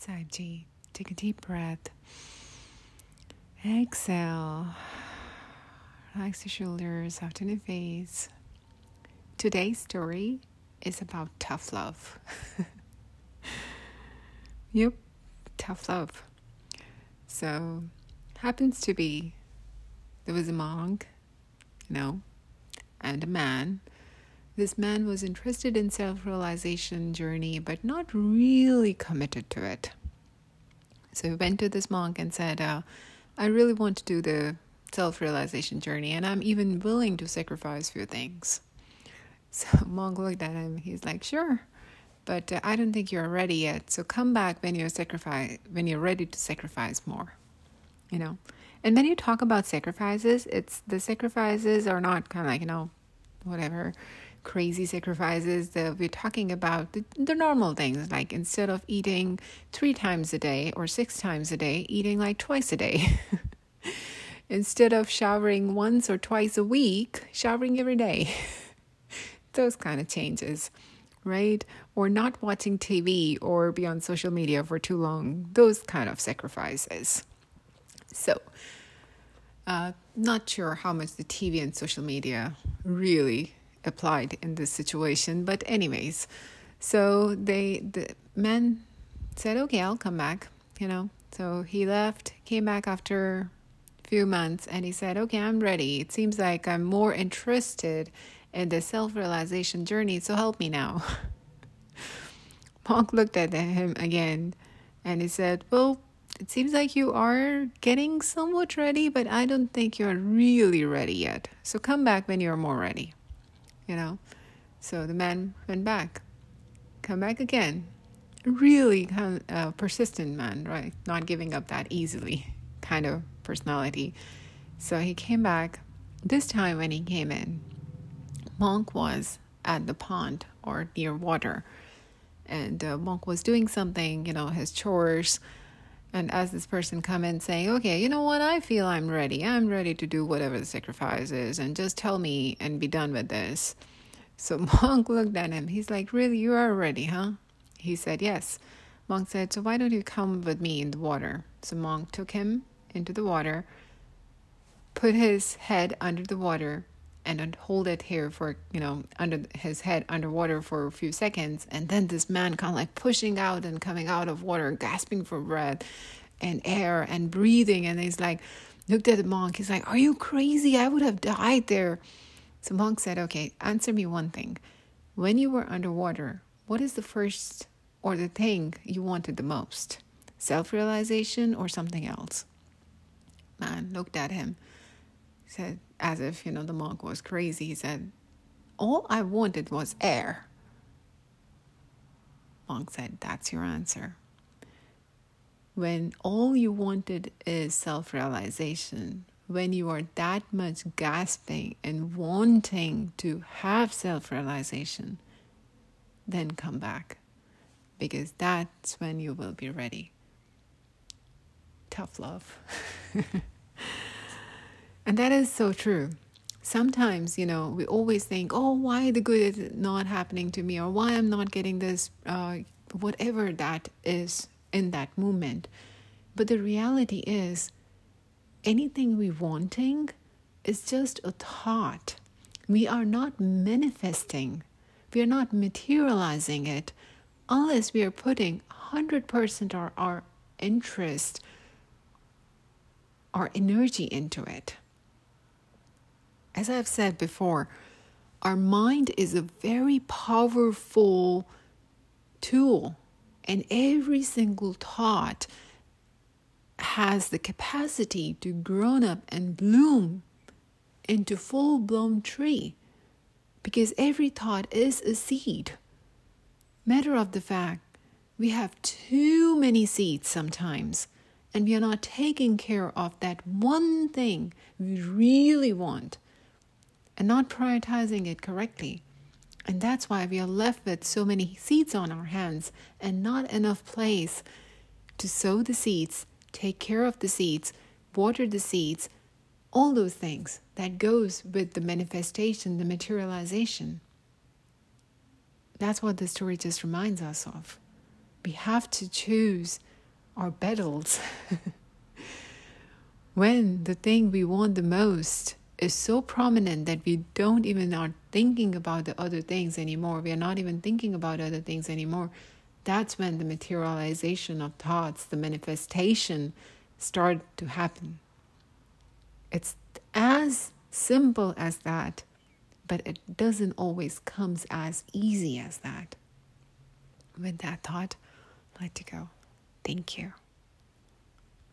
Saibji. Take a deep breath. Exhale. Relax your shoulders, soften your face. Today's story is about tough love. yep, tough love. So, happens to be there was a monk, you know, and a man. This man was interested in self-realization journey but not really committed to it. So he went to this monk and said, uh, I really want to do the self realization journey, and I'm even willing to sacrifice few things. So monk looked at him. He's like, Sure, but uh, I don't think you're ready yet. So come back when you're sacrifice when you're ready to sacrifice more. You know, and when you talk about sacrifices, it's the sacrifices are not kind of like you know, whatever crazy sacrifices that we're talking about the, the, normal things like instead of eating three times a day or six times a day eating like twice a day. Instead of showering once or twice a week showering every day. Those kind of changes right? Or not watching tv or be on social media for too long those kind of sacrifices. So uh, not sure how much the tv and social media really applied in this situation. But anyways, so they the man said, "Okay, I'll come back." You know, so he left, came back after a few months, and he said, "Okay, I'm ready. It seems like I'm more interested in the self-realization journey. So help me now." Monk looked at him again, and he said, "Well." It seems like you are getting somewhat ready, but I don't think you're really ready yet. So come back when you're more ready you know. So the man went back, come back again. Really kind of, uh, persistent man, right? Not giving up that easily kind of personality. So he came back. This time when he came in, Monk was at the pond or near water. And uh, Monk was doing something, you know, his chores. And as this person come in saying, okay, you know what, I feel I'm ready. I'm ready to do whatever the sacrifice is and just tell me and be done with this. So Monk looked at him. He's like, really, you are ready, huh? He said, yes. Monk said, so why don't you come with me in the water? So Monk took him into the water, put his head under the water, and hold it here for you know under his head underwater for a few seconds and then this man kind of like pushing out and coming out of water gasping for breath and air and breathing and he's like looked at the monk. He's like are you crazy? I would have died there. So monk said okay answer me one thing. When you were underwater what is the first or the thing you wanted the most? Self-realization or something else? Man looked at him said as if, you know, the monk was crazy. He said, All I wanted was air. Monk said, That's your answer. When all you wanted is self realization, when you are that much gasping and wanting to have self realization, then come back because that's when you will be ready. Tough love. And that is so true. Sometimes, you know, we always think, oh, why the good is not happening to me, or why I'm not getting this, uh, whatever that is in that moment. But the reality is, anything we wanting is just a thought. We are not manifesting, we are not materializing it unless we are putting 100% of our interest, our energy into it as I've said before, our mind is a very powerful tool, and every single thought has the capacity to grow up and bloom into full blown tree because every thought is a seed. Matter of the fact, we have too many seeds sometimes, and we are not taking care of that one thing we really want and not prioritizing it correctly. And that's why we are left with so many seeds on our hands and not enough place to sow the seeds, take care of the seeds, water the seeds, all those things that goes with the manifestation, the materialization. That's what the story just reminds us of. We have to choose our battles. when the thing we want the most is so prominent that we don't even are thinking about the other things anymore. We are not even thinking about other things anymore. That's when the materialization of thoughts, the manifestation start to happen. It's as simple as that, but it doesn't always comes as easy as that. With that thought, let it go. Thank you.